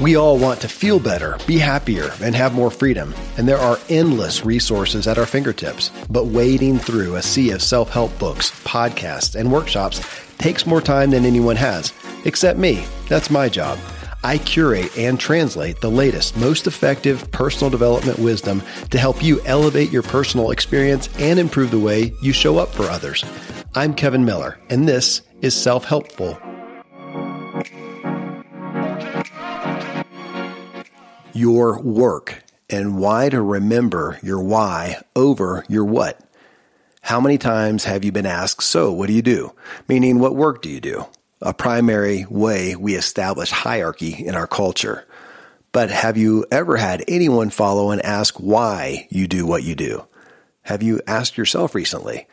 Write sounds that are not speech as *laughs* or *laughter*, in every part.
We all want to feel better, be happier, and have more freedom. And there are endless resources at our fingertips. But wading through a sea of self help books, podcasts, and workshops takes more time than anyone has, except me. That's my job. I curate and translate the latest, most effective personal development wisdom to help you elevate your personal experience and improve the way you show up for others. I'm Kevin Miller, and this is Self Helpful your work and why to remember your why over your what. How many times have you been asked, so what do you do? Meaning, what work do you do? A primary way we establish hierarchy in our culture. But have you ever had anyone follow and ask why you do what you do? Have you asked yourself recently?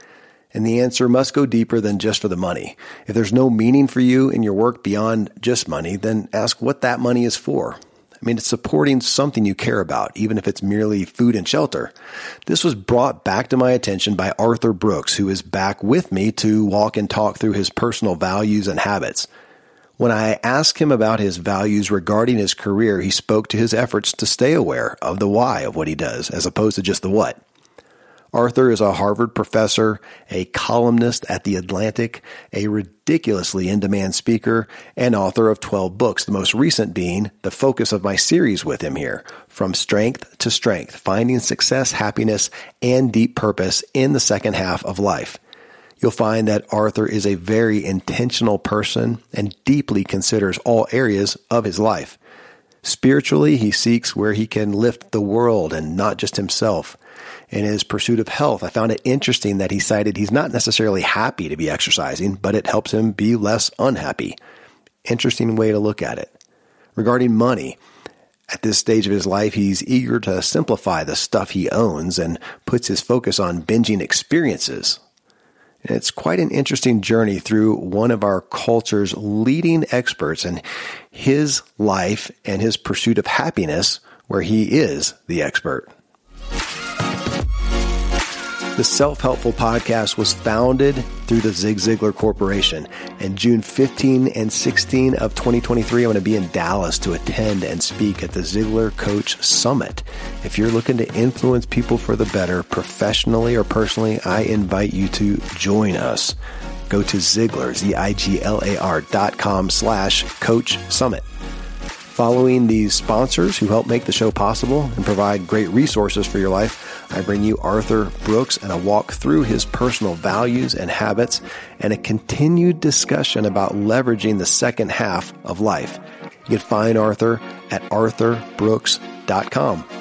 And the answer must go deeper than just for the money. If there's no meaning for you in your work beyond just money, then ask what that money is for. I mean, it's supporting something you care about, even if it's merely food and shelter. This was brought back to my attention by Arthur Brooks, who is back with me to walk and talk through his personal values and habits. When I asked him about his values regarding his career, he spoke to his efforts to stay aware of the why of what he does, as opposed to just the what. Arthur is a Harvard professor, a columnist at The Atlantic, a ridiculously in demand speaker, and author of 12 books, the most recent being the focus of my series with him here From Strength to Strength Finding Success, Happiness, and Deep Purpose in the Second Half of Life. You'll find that Arthur is a very intentional person and deeply considers all areas of his life. Spiritually, he seeks where he can lift the world and not just himself in his pursuit of health. I found it interesting that he cited he's not necessarily happy to be exercising, but it helps him be less unhappy. Interesting way to look at it. Regarding money, at this stage of his life, he's eager to simplify the stuff he owns and puts his focus on binging experiences. It's quite an interesting journey through one of our culture's leading experts and his life and his pursuit of happiness, where he is the expert. The Self Helpful Podcast was founded through the Zig Ziglar Corporation. And June 15 and 16 of 2023, I'm going to be in Dallas to attend and speak at the Ziglar Coach Summit. If you're looking to influence people for the better, professionally or personally, I invite you to join us. Go to Ziglar, Z-I-G-L-A-R dot com slash coach summit. Following these sponsors who help make the show possible and provide great resources for your life, I bring you Arthur Brooks and a walk through his personal values and habits and a continued discussion about leveraging the second half of life. You can find Arthur at arthurbrooks.com.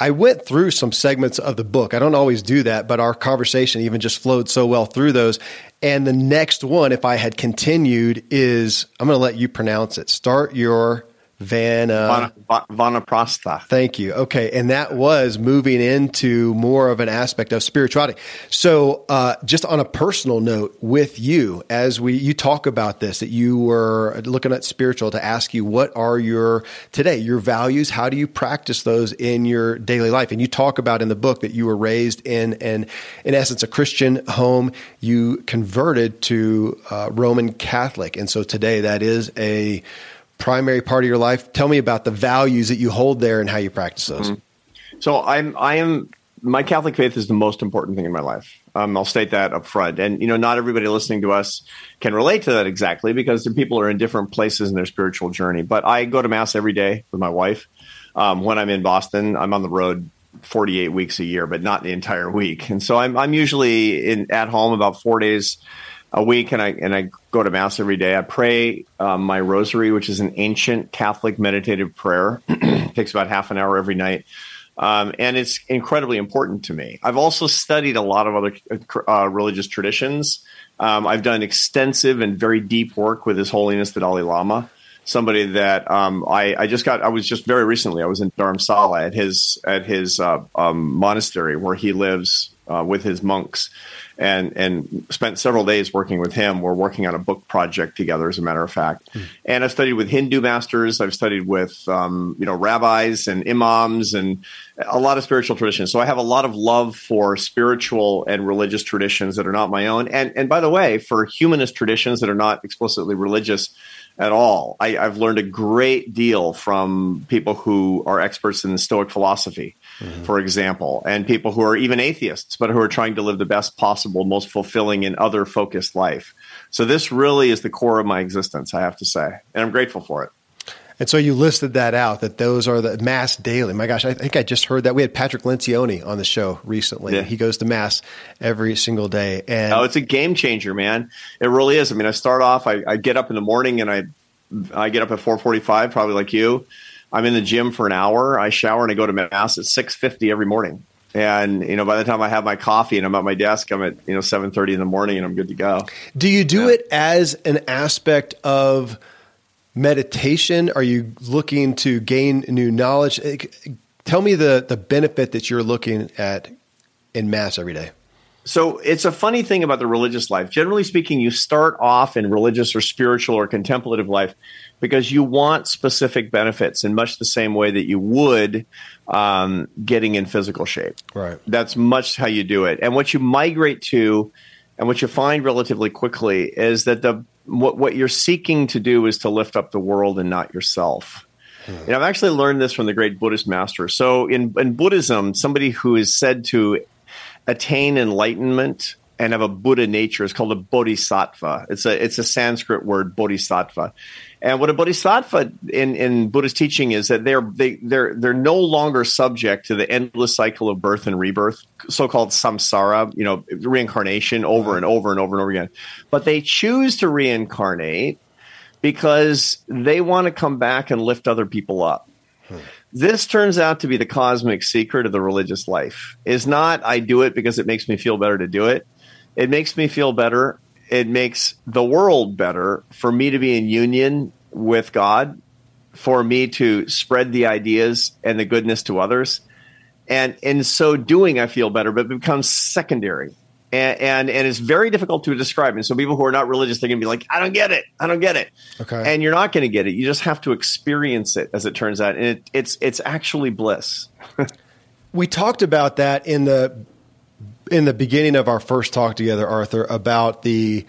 I went through some segments of the book. I don't always do that, but our conversation even just flowed so well through those. And the next one, if I had continued, is I'm going to let you pronounce it. Start your Van uh, Vanaprastha. Thank you. Okay, and that was moving into more of an aspect of spirituality. So, uh, just on a personal note, with you, as we you talk about this, that you were looking at spiritual to ask you what are your today your values? How do you practice those in your daily life? And you talk about in the book that you were raised in, and in essence, a Christian home. You converted to uh, Roman Catholic, and so today that is a primary part of your life. Tell me about the values that you hold there and how you practice those. Mm-hmm. So I'm I am my Catholic faith is the most important thing in my life. Um, I'll state that up front. And, you know, not everybody listening to us can relate to that exactly because people are in different places in their spiritual journey. But I go to Mass every day with my wife. Um, when I'm in Boston, I'm on the road 48 weeks a year, but not the entire week. And so I'm, I'm usually in, at home about four days a week and I, and I go to Mass every day. I pray um, my rosary, which is an ancient Catholic meditative prayer. it *clears throat* takes about half an hour every night. Um, and it's incredibly important to me. I've also studied a lot of other uh, religious traditions. Um, I've done extensive and very deep work with His Holiness the Dalai Lama, somebody that um, I, I, just got. I was just very recently. I was in Dharamsala at his at his uh, um, monastery where he lives uh, with his monks, and and spent several days working with him. We're working on a book project together, as a matter of fact. Mm. And I've studied with Hindu masters. I've studied with um, you know rabbis and imams and a lot of spiritual traditions. So I have a lot of love for spiritual and religious traditions that are not my own. And and by the way, for humanist traditions that are not explicitly religious at all. I, have learned a great deal from people who are experts in the Stoic philosophy mm-hmm. for example, and people who are even atheists, but who are trying to live the best possible, most fulfilling and other focused life. So this really is the core of my existence, I have to say, and I'm grateful for it. And so you listed that out that those are the mass daily. My gosh, I think I just heard that we had Patrick Lencioni on the show recently. Yeah. He goes to mass every single day, and oh, it's a game changer, man! It really is. I mean, I start off, I, I get up in the morning, and I I get up at four forty five, probably like you, I'm in the gym for an hour. I shower and I go to mass at 6:50 every morning. And you know, by the time I have my coffee and I'm at my desk, I'm at you know 7:30 in the morning and I'm good to go. Do you do yeah. it as an aspect of meditation? Are you looking to gain new knowledge? Eh, tell me the the benefit that you're looking at in mass every day. So it's a funny thing about the religious life. Generally speaking, you start off in religious or spiritual or contemplative life because you want specific benefits in much the same way that you would um, getting in physical shape. Right. That's much how you do it. And what you migrate to, and what you find relatively quickly, is that the what, what you're seeking to do is to lift up the world and not yourself. Hmm. And I've actually learned this from the great Buddhist master. So in, in Buddhism, somebody who is said to attain enlightenment and have a Buddha nature is called a bodhisattva. It's a it's a Sanskrit word, bodhisattva. And what a bodhisattva in, in Buddhist teaching is that they're they, they're they're no longer subject to the endless cycle of birth and rebirth, so-called samsara, you know, reincarnation over and over and over and over again. But they choose to reincarnate because they want to come back and lift other people up. Hmm. This turns out to be the cosmic secret of the religious life. Is not I do it because it makes me feel better to do it. It makes me feel better it makes the world better for me to be in union with God, for me to spread the ideas and the goodness to others. And in so doing, I feel better, but it becomes secondary. And, and, and it's very difficult to describe. And so people who are not religious, they're going to be like, I don't get it. I don't get it. Okay. And you're not going to get it. You just have to experience it as it turns out. And it, it's, it's actually bliss. *laughs* we talked about that in the in the beginning of our first talk together, Arthur, about the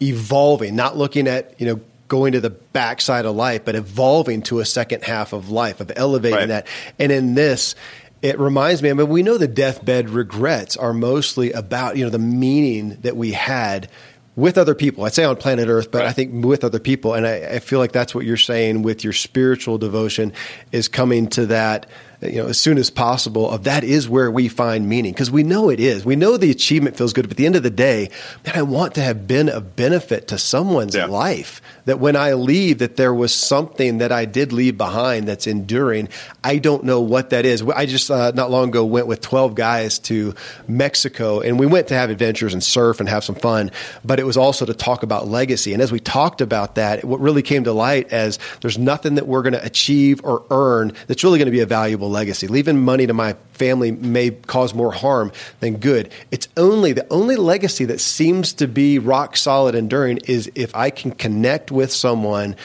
evolving, not looking at, you know, going to the backside of life, but evolving to a second half of life, of elevating right. that. And in this, it reminds me, I mean, we know the deathbed regrets are mostly about, you know, the meaning that we had with other people. I'd say on planet Earth, but right. I think with other people. And I, I, feel like that's what you're saying with your spiritual devotion is coming to that you know, as soon as possible of that is where we find meaning because we know it is. We know the achievement feels good, but at the end of the day, man, I want to have been a benefit to someone's yeah. life. That when I leave, that there was something that I did leave behind that's enduring. I don't know what that is. I just uh, not long ago went with twelve guys to Mexico, and we went to have adventures and surf and have some fun. But it was also to talk about legacy. And as we talked about that, what really came to light as there's nothing that we're going to achieve or earn that's really going to be a valuable legacy. Leaving money to my family may cause more harm than good. It's only the only legacy that seems to be rock solid enduring is if I can connect with someone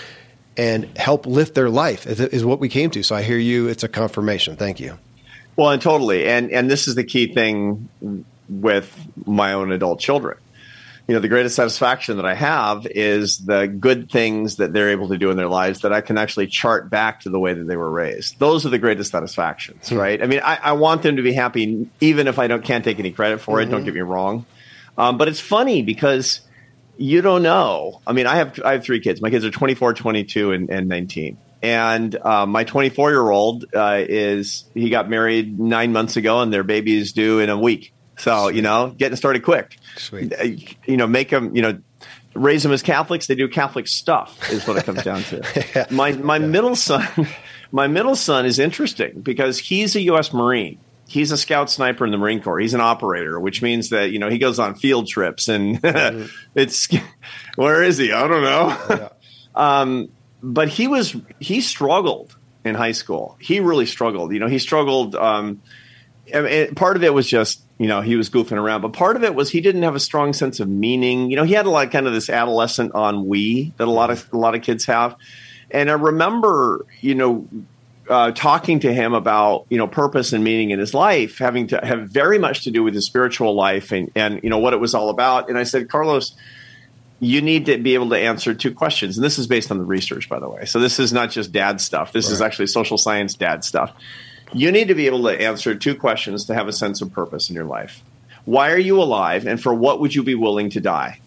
and help lift their life is, is what we came to. So I hear you. It's a confirmation. Thank you. Well, and totally. And, and this is the key thing with my own adult children you know, the greatest satisfaction that I have is the good things that they're able to do in their lives that I can actually chart back to the way that they were raised. Those are the greatest satisfactions, mm-hmm. right? I mean, I, I, want them to be happy, even if I don't can't take any credit for it. Mm-hmm. Don't get me wrong, um, but it's funny because you don't know. I mean, I have I have three kids. My kids are 24, 22, and, and 19. And uh, my 24 year old uh, is he got married nine months ago, and their baby is due in a week. So you know, getting started quick. Sweet. Uh, you know, make them. You know, raise them as Catholics. They do Catholic stuff. Is what it comes down to. *laughs* yeah. My my yeah. middle son, my middle son is interesting because he's a U.S. Marine. He's a scout sniper in the Marine Corps. He's an operator, which means that you know he goes on field trips and *laughs* mm-hmm. it's where is he? I don't know. Yeah. *laughs* um, but he was he struggled in high school. He really struggled. You know, he struggled. Um, part of it was just you know he was goofing around, but part of it was he didn't have a strong sense of meaning. You know, he had a lot kind of this adolescent ennui that a lot of a lot of kids have. And I remember, you know, uh, talking to him about you know purpose and meaning in his life, having to have very much to do with his spiritual life and and you know what it was all about. And I said, Carlos, you need to be able to answer two questions, and this is based on the research, by the way. So this is not just dad stuff. This right. is actually social science dad stuff you need to be able to answer two questions to have a sense of purpose in your life. Why are you alive, and for what would you be willing to die?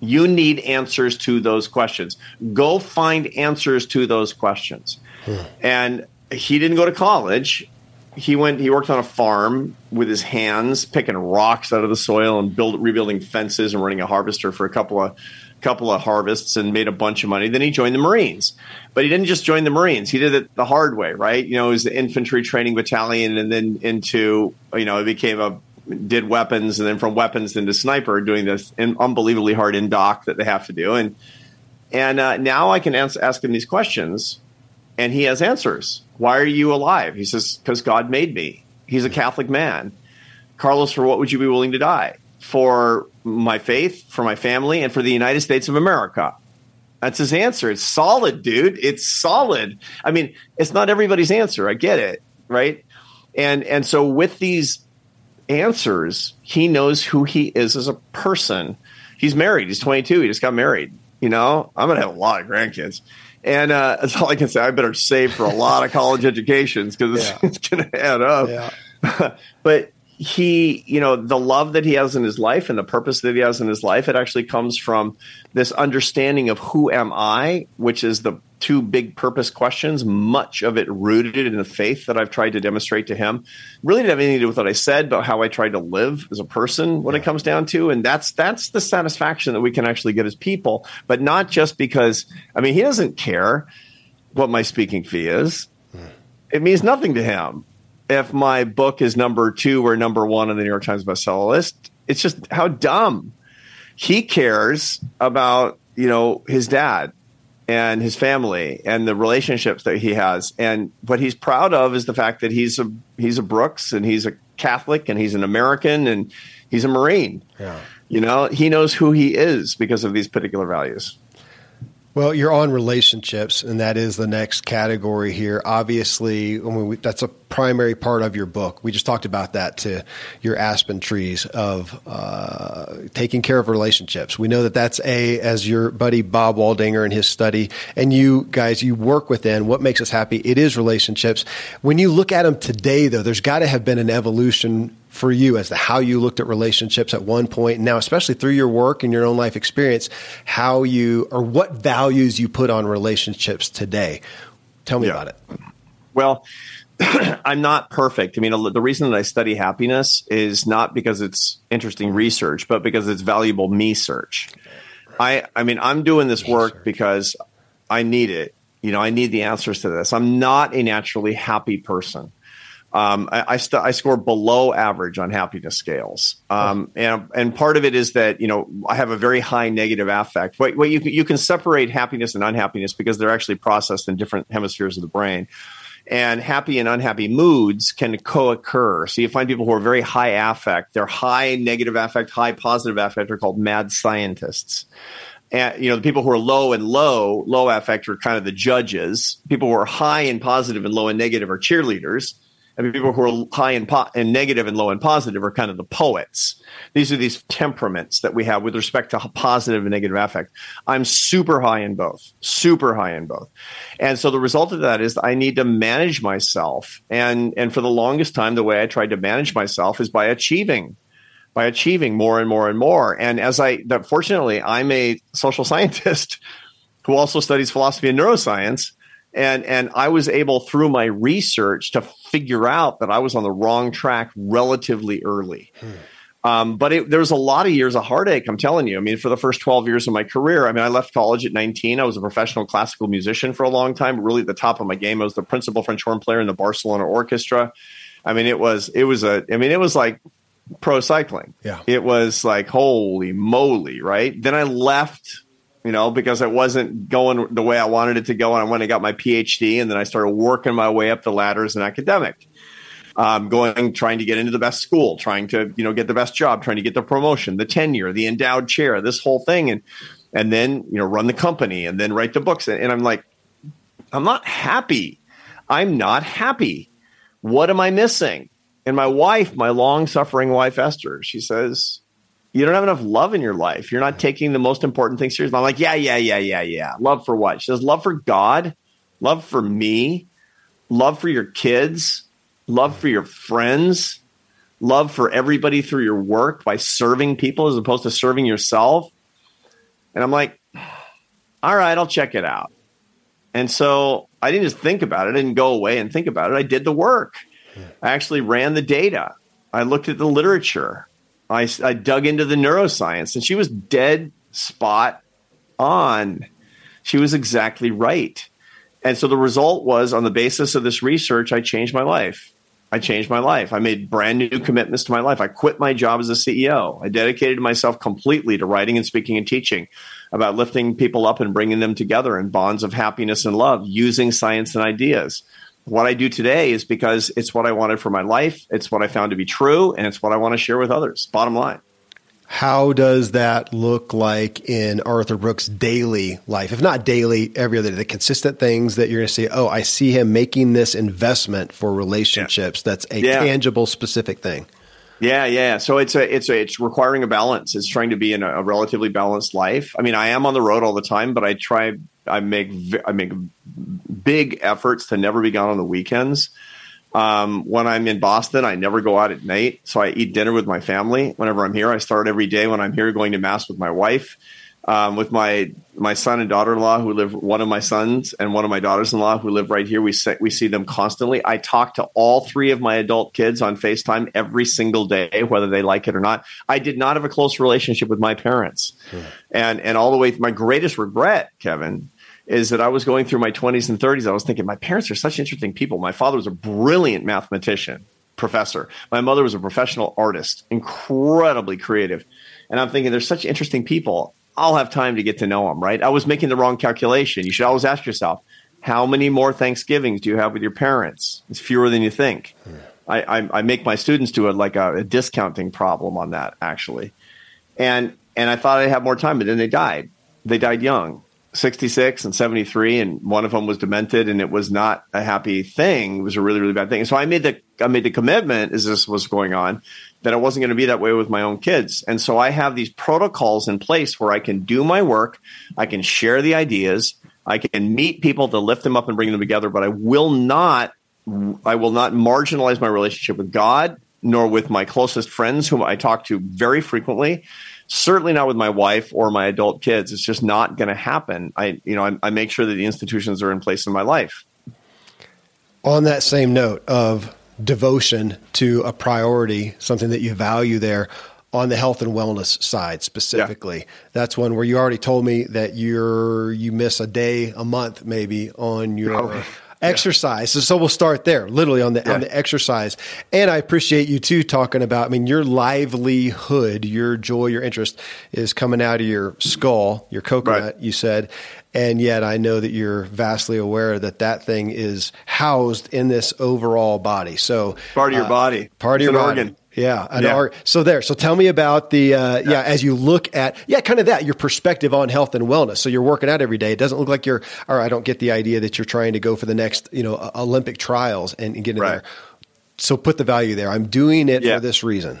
You need answers to those questions. Go find answers to those questions. Hmm. And he didn't go to college. He went. He worked on a farm with his hands, picking rocks out of the soil and build, rebuilding fences and running a harvester for a couple of couple of harvests and made a bunch of money. Then he joined the Marines. But he didn't just join the Marines. He did it the hard way, right? You know, it was the infantry training battalion and then into, you know, it became a did weapons and then from weapons into sniper doing this unbelievably hard indoc that they have to do. And and uh, now I can ask, ask him these questions and he has answers. Why are you alive? He says, because God made me. He's a Catholic man. Carlos, for what would you be willing to die? For my faith, for my family, and for the United States of America. That's his answer. It's solid, dude. It's solid. I mean, it's not everybody's answer. I get it, right? And and so with these answers, he knows who he is as a person. He's married. He's 22. He just got married. You know, I'm gonna have a lot of grandkids. And uh, *laughs* that's all I can say. I better save for a lot of college educations because it's, yeah. it's going to add up. Yeah. *laughs* but he, you know, the love that he has in his life and the purpose that he has in his life, it actually comes from this understanding of who am I, which is the two big purpose questions, much of it rooted in the faith that I've tried to demonstrate to him. Really didn't have anything to do with what I said, but how I tried to live as a person when yeah. it comes down to. And that's that's the satisfaction that we can actually get as people, but not just because I mean he doesn't care what my speaking fee is. Hmm. It means nothing to him if my book is number two or number one on the New York Times bestseller list. It's just how dumb. He cares about, you know, his dad and his family and the relationships that he has. And what he's proud of is the fact that he's a he's a Brooks and he's a Catholic and he's an American and he's a Marine. Yeah. You know, he knows who he is because of these particular values. Well, you're on relationships, and that is the next category here. Obviously, I mean, we, that's a primary part of your book. We just talked about that to your aspen trees of uh, taking care of relationships. We know that that's a, as your buddy Bob Waldinger in his study, and you guys, you work within what makes us happy. It is relationships. When you look at them today, though, there's got to have been an evolution for you as to how you looked at relationships at one point, and now, especially through your work and your own life experience, how you or what values you put on relationships today. Tell me yeah. about it. Well, *clears throat* I'm not perfect. I mean, the reason that I study happiness is not because it's interesting research, but because it's valuable me search. I, I mean, I'm doing this work because I need it. You know, I need the answers to this. I'm not a naturally happy person. Um, I, I, st- I, score below average on happiness scales, um, and and part of it is that you know I have a very high negative affect. But, you you can separate happiness and unhappiness because they're actually processed in different hemispheres of the brain, and happy and unhappy moods can co-occur. So you find people who are very high affect, they're high negative affect, high positive affect are called mad scientists. And you know the people who are low and low low affect are kind of the judges. People who are high and positive and low and negative are cheerleaders and people who are high and, po- in negative and low and positive are kind of the poets. These are these temperaments that we have with respect to positive and negative affect. I'm super high in both, super high in both. And so the result of that is I need to manage myself. And, and for the longest time, the way I tried to manage myself is by achieving by achieving more and more and more. And as I, that fortunately, I'm a social *laughs* scientist who also studies philosophy and neuroscience. And, and I was able through my research to figure out that I was on the wrong track relatively early. Hmm. Um, but it, there was a lot of years of heartache. I'm telling you. I mean, for the first 12 years of my career, I mean, I left college at 19. I was a professional classical musician for a long time, really at the top of my game. I was the principal French horn player in the Barcelona Orchestra. I mean, it was it was a. I mean, it was like pro cycling. Yeah, it was like holy moly, right? Then I left you know, because it wasn't going the way I wanted it to go. And I went and got my PhD, and then I started working my way up the ladder as an academic um, going trying to get into the best school, trying to you know get the best job, trying to get the promotion, the tenure, the endowed chair, this whole thing, and and then you know run the company and then write the books. And, and I'm like, I'm not happy. I'm not happy. What am I missing? And my wife, my long suffering wife Esther, she says, you don't have enough love in your life. You're not mm-hmm. taking the most important things seriously. I'm like, yeah, yeah, yeah, yeah, yeah. Love for what? She says, love for God, love for me, love for your kids, love for your friends, love for everybody through your work by serving people as opposed to serving yourself. And I'm like, all right, I'll check it out. And so I didn't just think about it, I didn't go away and think about it. I did the work. I actually ran the data. I looked at the literature. I, I dug into the neuroscience, and she was dead spot on. She was exactly right. And so the result was on the basis of this research, I changed my life. I changed my life. I made brand new commitments to my life. I quit my job as a CEO. I dedicated myself completely to writing and speaking and teaching about lifting people up and bringing them together in bonds of happiness and love using science and ideas. What I do today is because it's what I wanted for my life, it's what I found to be true, and it's what I want to share with others. Bottom line. How does that look like in Arthur Brooks' daily life? If not daily, every other day, the consistent things that you're going to see, oh, I see him making this investment for relationships. Yeah. That's a yeah. tangible, specific thing. Yeah, yeah. So it's a it's a it's requiring a balance. It's trying to be in a, a, relatively balanced life. I mean, I am on the road all the time, but I try. I make I make big efforts to never be gone on the weekends. Um, when I'm in Boston, I never go out at night. So I eat dinner with my family whenever I'm here. I start every day when I'm here going to mass with my wife, um, with my my son and daughter-in-law who live. One of my sons and one of my daughters-in-law who live right here. We see, we see them constantly. I talk to all three of my adult kids on Facetime every single day, whether they like it or not. I did not have a close relationship with my parents, hmm. and and all the way. My greatest regret, Kevin, is that I was going through my 20s and 30s. I was thinking, my parents are such interesting people. My father was a brilliant mathematician, professor. My mother was a professional artist, incredibly creative. And I'm thinking, they're such interesting people. I'll have time to get to know them, right? I was making the wrong calculation. You should always ask yourself, how many more Thanksgivings do you have with your parents? It's fewer than you think. I, I, I, make my students do a, like a, a discounting problem on that, actually. And, and I thought I'd have more time, but then they died. They died young 66 and 73 and one of them was demented and it was not a happy thing. It was a really really bad thing. So i made the i made the commitment as this was going on that i wasn't going to be that way with my own kids. And so i have these protocols in place where i can do my work i can share the ideas i can meet people to lift them up and bring them together but i will not i will not marginalize my relationship with god nor with my closest friends whom i talk to very frequently certainly not with my wife or my adult kids. It's just not going to happen. I, you know, I, I make sure that the institutions are in place in my life. On that same note of devotion to a priority, something that you value there on the health and wellness side specifically. Yeah. That's one where you already told me that you're you miss a day a month maybe on your oh. Exercise. So, so, we'll start there, literally on the yeah. on the exercise. And I appreciate you too talking about. I mean, your livelihood, your joy, your interest is coming out of your skull, your coconut. Right. You said, and yet I know that you're vastly aware that that thing is housed in this overall body. So part of your uh, body, part it's of your body. organ. Yeah, an yeah. So there. So tell me about the uh, yeah. yeah. As you look at yeah, kind of that your perspective on health and wellness. So you're working out every day. It doesn't look like you're. Or I don't get the idea that you're trying to go for the next you know Olympic trials and, and get in right. there. So put the value there. I'm doing it yeah. for this reason.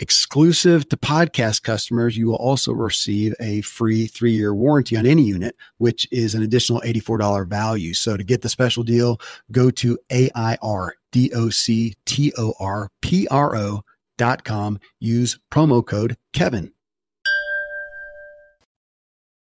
Exclusive to podcast customers, you will also receive a free three year warranty on any unit, which is an additional $84 value. So to get the special deal, go to A-I-R-D-O-C-T-O-R-P-R-O.com. Use promo code Kevin.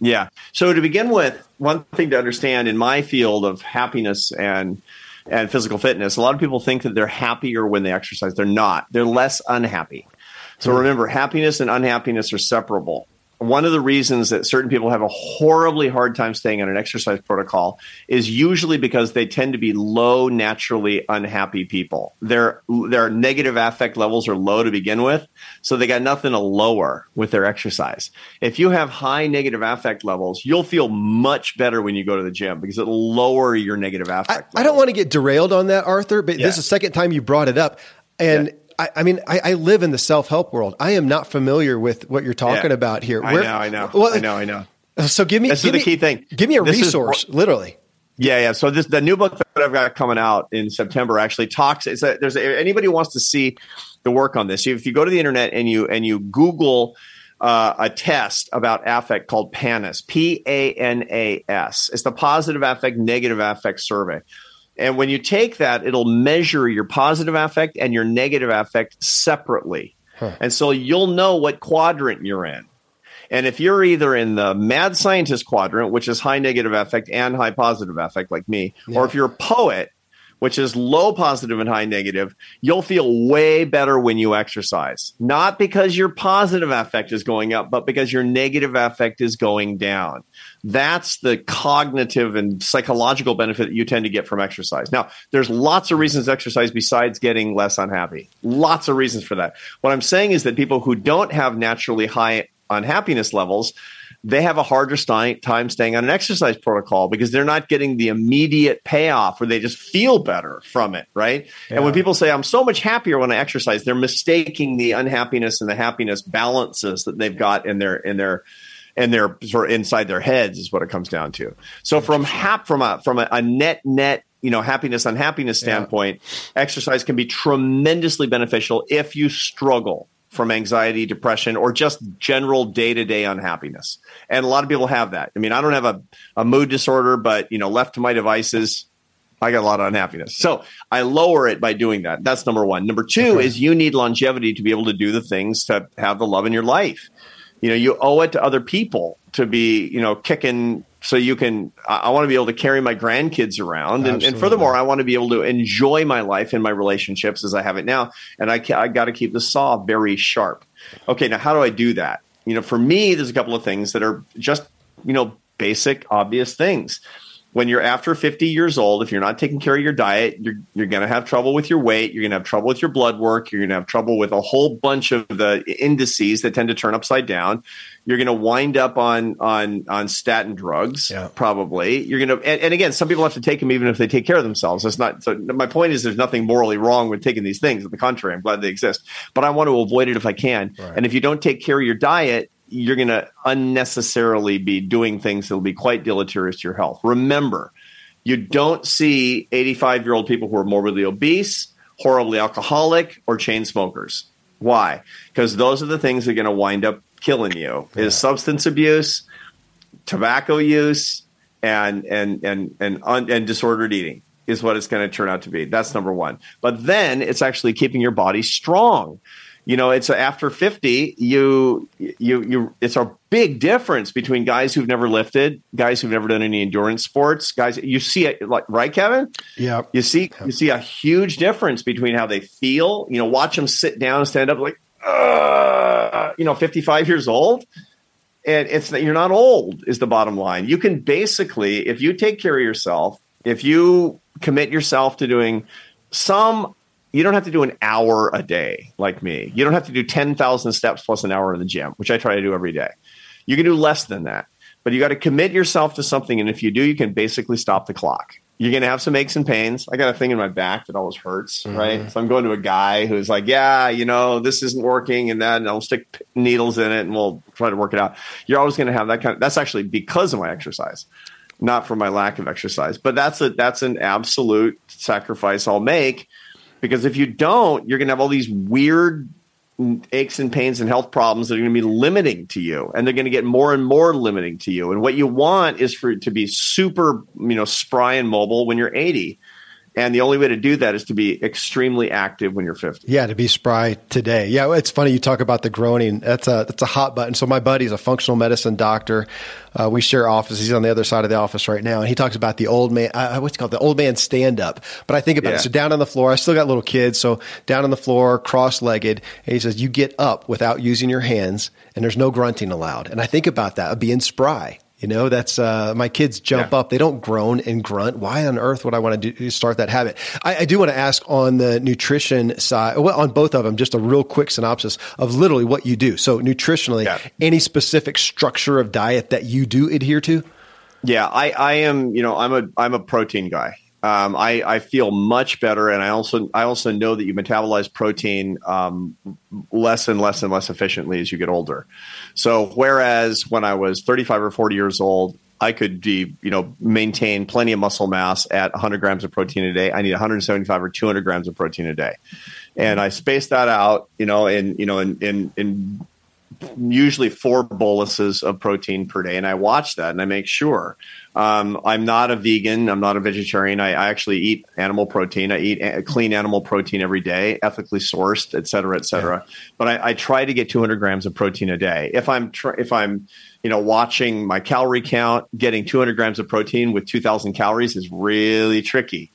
Yeah. So to begin with, one thing to understand in my field of happiness and and physical fitness, a lot of people think that they're happier when they exercise. They're not. They're less unhappy. So hmm. remember, happiness and unhappiness are separable one of the reasons that certain people have a horribly hard time staying on an exercise protocol is usually because they tend to be low naturally unhappy people. Their their negative affect levels are low to begin with so they got nothing to lower with their exercise. If you have high negative affect levels you'll feel much better when you go to the gym because it'll lower your negative affect I, I don't want to get derailed on that arthur but yeah. this is the second time you brought it up and yeah I, I mean, I, I, live in the self help world. I am not familiar with what you're talking yeah, about here. Where, I know, I know, well, I know, I know. So give me this give is the key thing. Give me a this resource, is, literally. Yeah, yeah. So this the new book that I've got coming out in September actually talks. Is that there's a, anybody who wants to see the work on this. If you go to the internet and you and you Google uh, a test about affect called PANAS, P A N A S. It's the positive affect, negative affect survey. And when you take that, it'll measure your positive affect and your negative affect separately. Huh. And so you'll know what quadrant you're in. And if you're either in the mad scientist quadrant, which is high negative affect and high positive affect, like me, yeah. or if you're a poet, which is low positive and high negative, you'll feel way better when you exercise. Not because your positive affect is going up, but because your negative affect is going down. That's the cognitive and psychological benefit that you tend to get from exercise. Now, there's lots of reasons to exercise besides getting less unhappy. Lots of reasons for that. What I'm saying is that people who don't have naturally high unhappiness levels they have a harder st- time staying on an exercise protocol because they're not getting the immediate payoff where they just feel better from it, right? Yeah. And when people say, I'm so much happier when I exercise, they're mistaking the unhappiness and the happiness balances that they've got in their, in their, and they're sort of inside their heads is what it comes down to. So from hap, from a, from a, a net, net, you know, happiness, unhappiness standpoint, yeah. exercise can be tremendously beneficial if you struggle from anxiety, depression, or just general day to day unhappiness. And a lot of people have that. I mean, I don't have a, a mood disorder, but you know, left to my devices, I got a lot of unhappiness. So I lower it by doing that. That's number one. Number two okay. is you need longevity to be able to do the things to have the love in your life. You know, you owe it to other people to be, you know, kicking so you can i, want to be able to carry my grandkids around. And, and, furthermore i want to be able to enjoy my life and my relationships as i have it now. And i, I got to keep the saw very sharp. Okay now how do i do that? You know for me there's a couple of things that are just you know basic obvious things when you're after 50 years old, if you're not taking care of your diet, you're, you're going to have trouble with your weight. You're going to have trouble with your blood work. You're going to have trouble with a whole bunch of the indices that tend to turn upside down. You're going to wind up on on on statin drugs, yeah. probably. You're going to, and, and, again, some people have to take them even if they take care of themselves. That's not. So my point is, there's nothing morally wrong with taking these things. On the contrary, I'm glad they exist, but I want to avoid it if I can. Right. And if you don't take care of your diet, you're going to unnecessarily be doing things that will be quite deleterious to your health. Remember, you don't see 85 year old people who are morbidly obese, horribly alcoholic, or chain smokers. Why? Because those are the things that are going to wind up killing you. Yeah. Is substance abuse, tobacco use, and and and and and, and disordered eating is what it's going to turn out to be. That's number one. But then it's actually keeping your body strong you know it's after 50 you you you it's a big difference between guys who've never lifted guys who've never done any endurance sports guys you see it like right kevin? Yeah. You see you see a huge difference between how they feel you know watch them sit down and stand up like uh, you know 55 years old. And it's that you're not old is the bottom line. You can basically if you take care of yourself if you commit yourself to doing some you don't have to do an hour a day like me. You don't have to do 10,000 steps plus an hour in the gym, which I try to do every day. You can do less than that, but you got to commit yourself to something. And if you do, you can basically stop the clock. You're going to have some aches and pains. I got a thing in my back that always hurts, mm-hmm. right? So I'm going to a guy who's like, yeah, you know, this isn't working and that, and I'll stick needles in it and we'll try to work it out. You're always going to have that kind of, that's actually because of my exercise not for my lack of exercise. But that's a that's an absolute sacrifice I'll make because if you don't, you're going to have all these weird aches and pains and health problems that are going to be limiting to you. And they're going to get more and more limiting to you. And what you want is for it to be super you know spry and mobile when you're 80 and the only way to do that is to be extremely active when you're 50. Yeah, to be spry today. Yeah, it's funny you talk about the groaning. That's a that's a hot button. So my buddy's a functional medicine doctor. Uh, we share office. He's on the other side of the office right now, and he talks about the old man. Uh, what's it called? The old man stand up. But I think about yeah. it. So down on the floor. I still got little kids, so down on the floor, cross legged. And he says you get up without using your hands, and there's no grunting allowed. And I think about that of being spry. You know, that's uh, my kids jump yeah. up. They don't groan and grunt. Why on earth would I want to do, start that habit? I, I, do want to ask on the nutrition side, well, on both of them, just a real quick synopsis of literally what you do. So, nutritionally, yeah. any specific structure of diet that you do adhere to? Yeah, I, I am. You know, I'm a I'm a protein guy. Um, I, I, feel much better, and I also I also know that you metabolize protein um, less and less and less efficiently as you get older. So whereas when I was 35 or 40 years old, I could be you know maintain plenty of muscle mass at 100 grams of protein a day. I need 175 or 200 grams of protein a day, and I space that out, you know, in you know in in, in usually four boluses of protein per day, and I watch that and I make sure. Um, I'm not a vegan. I'm not a vegetarian. I, I actually eat animal protein. I eat a, clean animal protein every day, ethically sourced, et cetera, et cetera. Yeah. But I, I, try to get 200 grams of protein a day. If I'm tr- if I'm you know watching my calorie count, getting 200 grams of protein with 2,000 calories is really tricky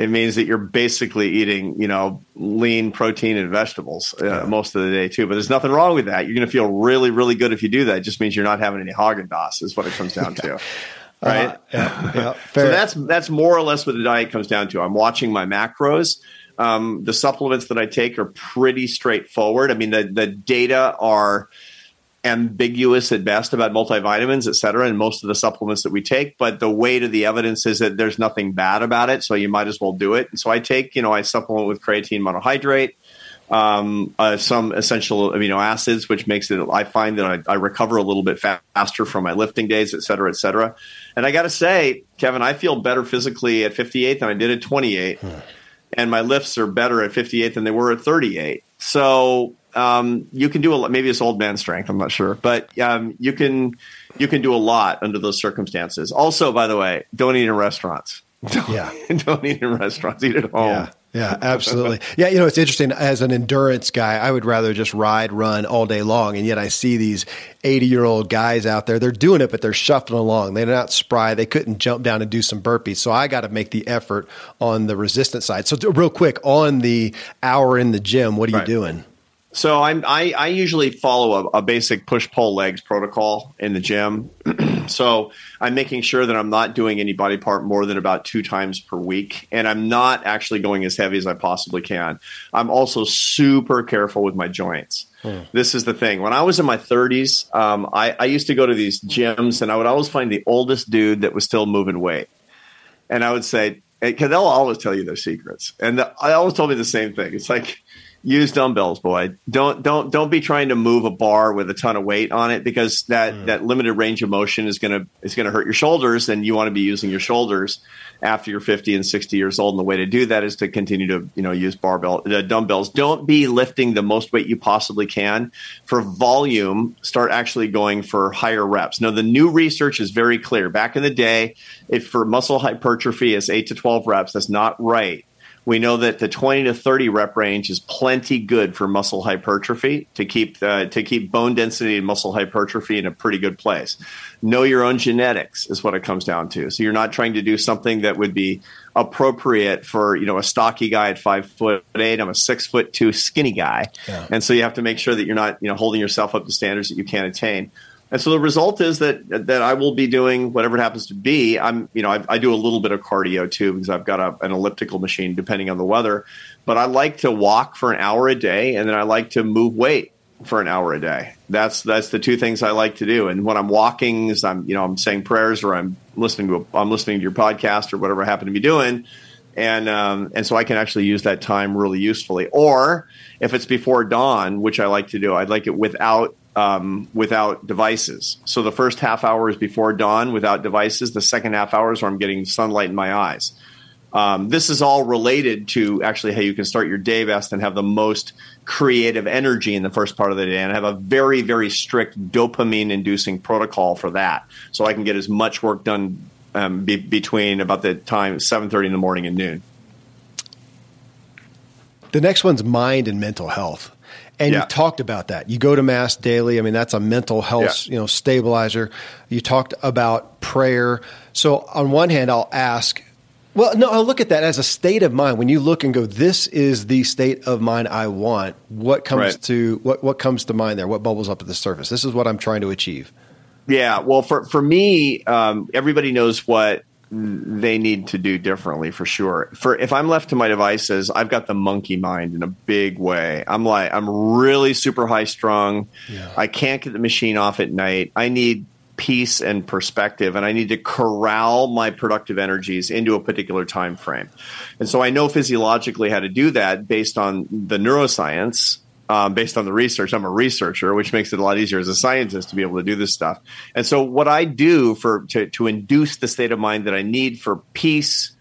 it means that you're basically eating, you know, lean protein and vegetables uh, yeah. most of the day too. But there's nothing wrong with that. You're going to feel really, really good if you do that. It just means you're not having any Haagen Dazs, is what it comes down to. *laughs* right? Uh, yeah, yeah, *laughs* so that's that's more or less what the diet comes down to. I'm watching my macros. Um, the supplements that I take are pretty straightforward. I mean, the the data are ambiguous at best about multivitamins, et cetera, and most of the supplements that we take. But the weight of the evidence is that there's nothing bad about it, so you might as well do it. And so I take, you know, I supplement with creatine monohydrate, um, uh, some essential amino acids, which makes it. I find that I, I, recover a little bit faster from my lifting days, et cetera, et cetera. And I got to say, Kevin, I feel better physically at 58 than I did at 28. Hmm. And my lifts are better at 58 than they were at 38. So um, you can do a lot. Maybe it's old man strength. I'm not sure, but um, you can you can do a lot under those circumstances. Also, by the way, don't eat in restaurants. Don't, *laughs* yeah, *laughs* don't eat in restaurants. Eat at home. Yeah. Yeah, absolutely. Yeah, you know, it's interesting. As an endurance guy, I would rather just ride, run all day long. And yet I see these 80 year old guys out there. They're doing it, but they're shuffling along. They're not spry. They couldn't jump down and do some burpees. So I got to make the effort on the resistance side. So, real quick, on the hour in the gym, what are right. you doing? So I'm I, I usually follow a, a basic push pull legs protocol in the gym. *clears throat* so I'm making sure that I'm not doing any body part more than about two times per week, and I'm not actually going as heavy as I possibly can. I'm also super careful with my joints. Hmm. This is the thing. When I was in my 30s, um, I, I used to go to these gyms, and I would always find the oldest dude that was still moving weight, and I would say, because they'll always tell you their secrets, and the, I always told me the same thing. It's like use dumbbells, boy. Don't don't don't be trying to move a bar with a ton of weight on it because that mm. that limited range of motion is gonna is gonna hurt your shoulders, and you want to be using your shoulders after you're 50 and 60 years old. And the way to do that is to continue to you know use barbell uh, dumbbells. Don't be lifting the most weight you possibly can for volume. Start actually going for higher reps. Now the new research is very clear. Back in the day, if for muscle hypertrophy is eight to 12 reps, that's not right we know that the 20 to 30 rep range is plenty good for muscle hypertrophy to keep uh, to keep bone density and muscle hypertrophy in a pretty good place. Know your own genetics is what it comes down to. So you're not trying to do something that would be appropriate for you know a stocky guy at five foot eight. I'm a six foot two skinny guy, yeah. and so you have to make sure that you're not you know holding yourself up to standards that you can't attain. And so the result is that that I will be doing whatever it happens to be. I'm, you know, I, I do a little bit of cardio too because I've got a, an elliptical machine depending on the weather. But I like to walk for an hour a day, and then I like to move weight for an hour a day. That's that's the two things I like to do. And when I'm walking, is I'm you know I'm saying prayers or I'm listening to a, I'm listening to your podcast or whatever I happen to be doing, and um, and so I can actually use that time really usefully. Or if it's before dawn, which I like to do, I'd like it without um, without devices. So the first half hour is before dawn without devices. The second half hour is where I'm getting sunlight in my eyes. Um, this is all related to actually how you can start your day best and have the most creative energy in the first part of the day. And I have a very, very strict dopamine inducing protocol for that. So I can get as much work done um, be- between about the time 7.30 in the morning and noon. The next one's mind and mental health. And yeah. you talked about that. You go to mass daily. I mean, that's a mental health, yeah. you know, stabilizer. You talked about prayer. So on one hand, I'll ask, well, no, I'll look at that as a state of mind. When you look and go, this is the state of mind I want. What comes right. to what what comes to mind there? What bubbles up at the surface? This is what I'm trying to achieve. Yeah, well, for for me, um, everybody knows what they need to do differently for sure. For if I'm left to my devices, I've got the monkey mind in a big way. I'm like I'm really super high strung. Yeah. I can't get the machine off at night. I need peace and perspective and I need to corral my productive energies into a particular time frame. And so I know physiologically how to do that based on the neuroscience um, based on the research. I'm a researcher, which makes it a lot easier as a scientist to be able to do this stuff. And so, what I do for to, to induce the state of mind that I need for peace,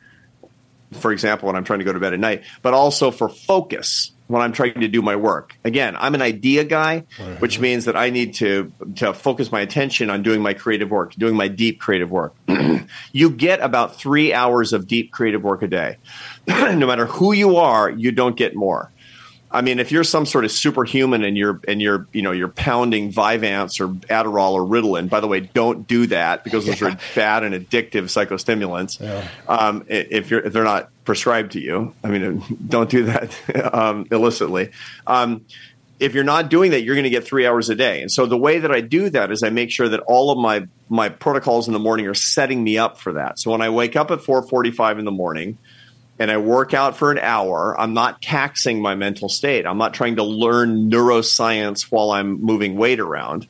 for example, when I'm trying to go to bed at night, but also for focus. when I'm trying to do my work. Again, I'm an idea guy, which means that I need to to focus my attention on doing my creative work, doing my deep creative work. *clears throat* you get about three hours of deep creative work a day. *clears throat* no matter who you are, you don't get more. I mean, if you're some sort of superhuman and you're and you're you know you're pounding Vyvanse or Adderall or Ritalin. By the way, don't do that because those are *laughs* bad and addictive psychostimulants. Yeah. Um, if you're if they're not prescribed to you, I mean, *laughs* don't do that *laughs* um, illicitly. Um, if you're not doing that, you're going to get three hours a day. And so the way that I do that is I make sure that all of my my protocols in the morning are setting me up for that. So when I wake up at 4:45 in the morning and I work out for an hour, I'm not taxing my mental state. I'm not trying to learn neuroscience while I'm moving weight around.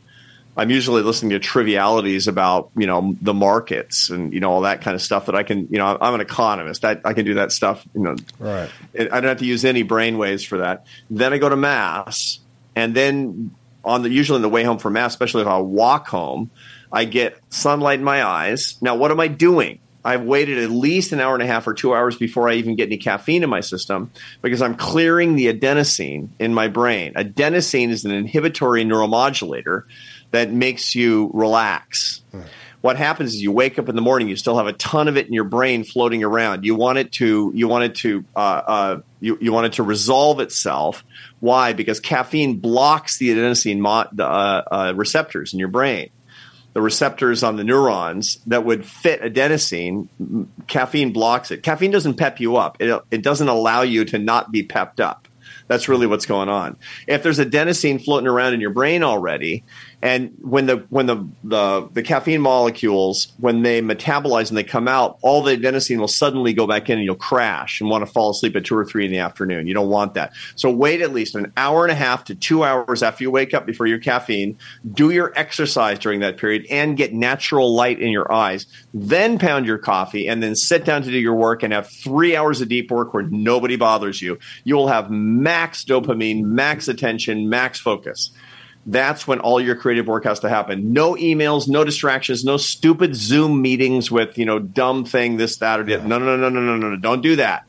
I'm usually listening to trivialities about, you know, the markets and, you know, all that kind of stuff that I can, you know, I'm an economist. I, I can do that stuff, you know. Right. I don't have to use any brain waves for that. Then I go to mass and then on the, usually on the way home from mass, especially if I walk home, I get sunlight in my eyes. Now, what am I doing? I've waited at least an hour and a half or two hours before I even get any caffeine in my system because I'm clearing the adenosine in my brain. Adenosine is an inhibitory neuromodulator that makes you relax. Hmm. What happens is you wake up in the morning, you still have a ton of it in your brain floating around. You want it to, you want it to, uh, uh, you, you want it to resolve itself. Why? Because caffeine blocks the adenosine mo- uh, uh, receptors in your brain the receptors on the neurons that would fit adenosine, caffeine blocks it. Caffeine doesn't pep you up. It, it doesn't allow you to not be pepped up. That's really what's going on. If there's adenosine floating around in your brain already, and when the when the, the the caffeine molecules when they metabolize and they come out, all the adenosine will suddenly go back in and you'll crash and want to fall asleep at two or three in the afternoon. You don't want that. So wait at least an hour and a half to two hours after you wake up before your caffeine. Do your exercise during that period and get natural light in your eyes. Then pound your coffee and then sit down to do your work and have three hours of deep work where nobody bothers you. You will have max dopamine, max attention, max focus that's when all your creative work has to happen. No emails, no distractions, no stupid Zoom meetings with, you know, dumb thing, this, that, or that. No, no, no, no, no, no, no. Don't do that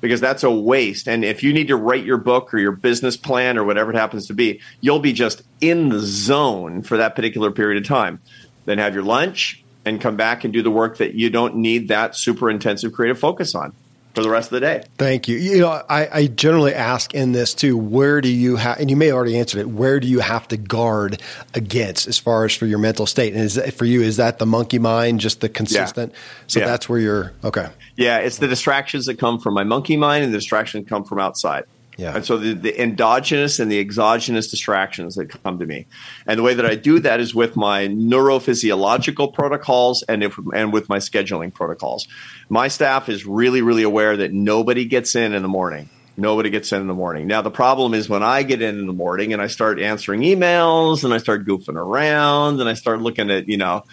because that's a waste. And if you need to write your book or your business plan or whatever it happens to be, you'll be just in the zone for that particular period of time. Then have your lunch and come back and do the work that you don't need that super intensive creative focus on for the rest of the day. Thank you. You know, I, I generally ask in this too, where do you have, and you may already answered it, where do you have to guard against as far as for your mental state? And is that, for you, is that the monkey mind, just the consistent? Yeah. So yeah. that's where you're, okay. Yeah, it's the distractions that come from my monkey mind and the distractions come from outside. Yeah. And so the, the, endogenous and the exogenous distractions that come to me. And the way that I do that is with my neurophysiological protocols and if, and with my scheduling protocols. My staff is really, really aware that nobody gets in in the morning. Nobody gets in in the morning. Now, the problem is when I get in in the morning and I start answering emails and I start goofing around and I start looking at, you know,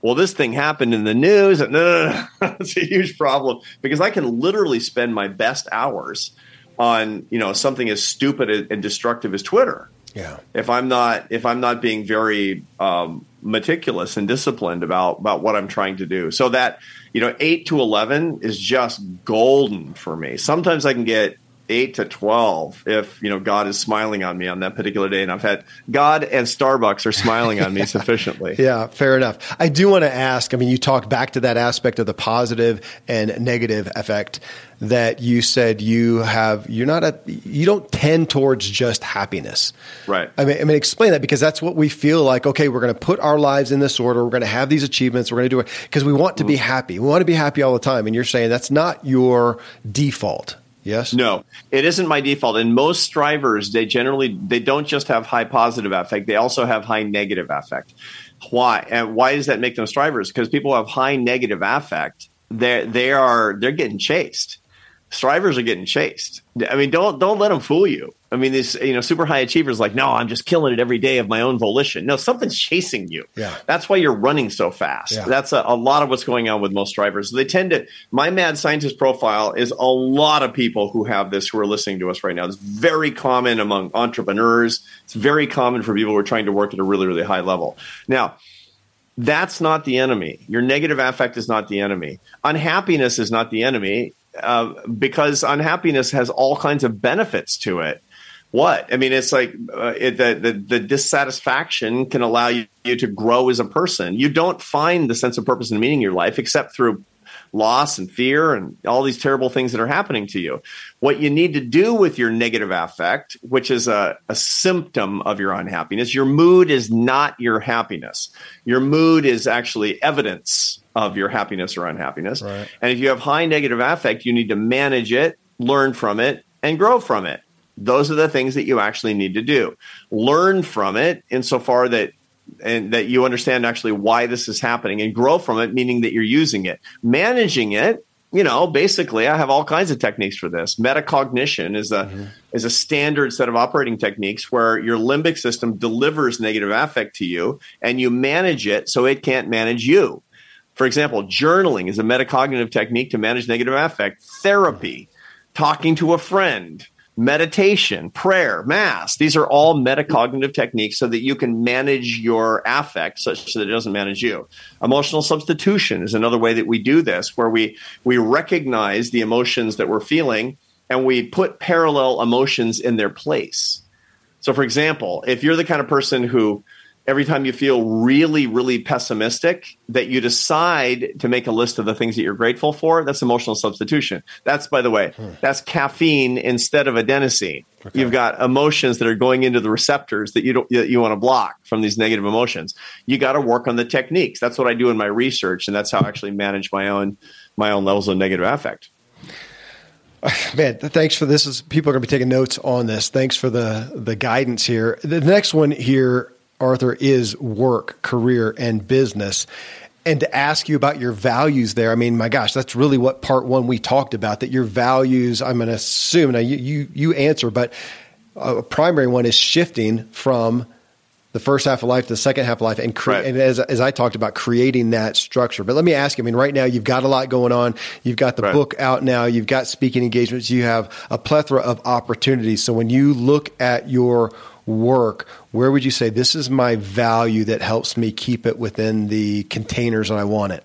well, this thing happened in the news. And, No, no, no. it's a huge problem because I can literally spend my best hours – on you know something as stupid and destructive as Twitter. Yeah. If I'm not if I'm not being very um, meticulous and disciplined about about what I'm trying to do, so that you know eight to eleven is just golden for me. Sometimes I can get eight to 12 if you know god is smiling on me on that particular day. And i've had god and starbucks are smiling on me *laughs* sufficiently. Yeah fair enough. I do want to ask i mean you talked back to that aspect of the positive and negative effect that you said you have you're not a you don't tend towards just happiness. Right. I mean, I mean explain that because that's what we feel like okay we're going to put our lives in this order. We're going to have these achievements. We're going to do it because we want to be mm-hmm. happy. We want to be happy all the time. And you're saying that's not your default Yes. No, it isn't my default. And most strivers, they generally they don't just have high positive affect; they also have high negative affect. Why? And why does that make them strivers? Because people have high negative affect. They they are they're getting chased strivers are getting chased. I mean, don't don't let them fool you. I mean, these you know super high achievers like, no, I'm just killing it every day of my own volition. No, something's chasing you. Yeah, that's why you're running so fast. Yeah. That's a, a, lot of what's going on with most drivers. They tend to. My mad scientist profile is a lot of people who have this who are listening to us right now. It's very common among entrepreneurs. It's very common for people who are trying to work at a really really high level. Now. That's not the enemy. Your negative affect is not the enemy. Unhappiness is not the enemy uh, because unhappiness has all kinds of benefits to it. What? I mean, it's like uh, it, the, the, the dissatisfaction can allow you, you to grow as a person. You don't find the sense of purpose and meaning in your life except through loss and fear and all these terrible things that are happening to you. What you need to do with your negative affect, which is a, a symptom of your unhappiness, your mood is not your happiness. Your mood is actually evidence of your happiness or unhappiness. Right. And if you have high negative affect, you need to manage it, learn from it, and grow from it. Those are the things that you actually need to do. Learn from it insofar that and that you understand actually why this is happening and grow from it, meaning that you're using it. Managing it, you know, basically, I have all kinds of techniques for this. Metacognition is a mm-hmm. is a standard set of operating techniques where your limbic system delivers negative affect to you, and you manage it so it can't manage you. For example, journaling is a metacognitive technique to manage negative affect. Therapy, talking to a friend, meditation, prayer, mass. These are all metacognitive techniques so that you can manage your affect such that it doesn't manage you. Emotional substitution is another way that we do this, where we we recognize the emotions that we're feeling and we put parallel emotions in their place. So for example, if you're the kind of person who every time you feel really, really pessimistic, that you decide to make a list of the things that you're grateful for. That's emotional substitution. That's, by the way, hmm. that's caffeine instead of adenosine. Okay. You've got emotions that are going into the receptors that you don't that you want to block from these negative emotions. You got to work on the techniques. That's what I do in my research, and that's how I actually manage my own my own levels of negative affect. *sighs* Man, thanks for this. Is people are going to be taking notes on this. Thanks for the the guidance here. The next one here Arthur, is work, career, and business. And to ask you about your values there, I mean, my gosh, that's really what part one we talked about. That your values, I'm going to assume now you, you you answer, but a primary one is shifting from the first half of life to the second half of life, and, cre- right. and as as I talked about, creating that structure. But let me ask you, I mean, right now you've got a lot going on. You've got the right. book out now. You've got speaking engagements. You have a plethora of opportunities. So when you look at your work, where would you say this is my value that helps me keep it within the containers I want it?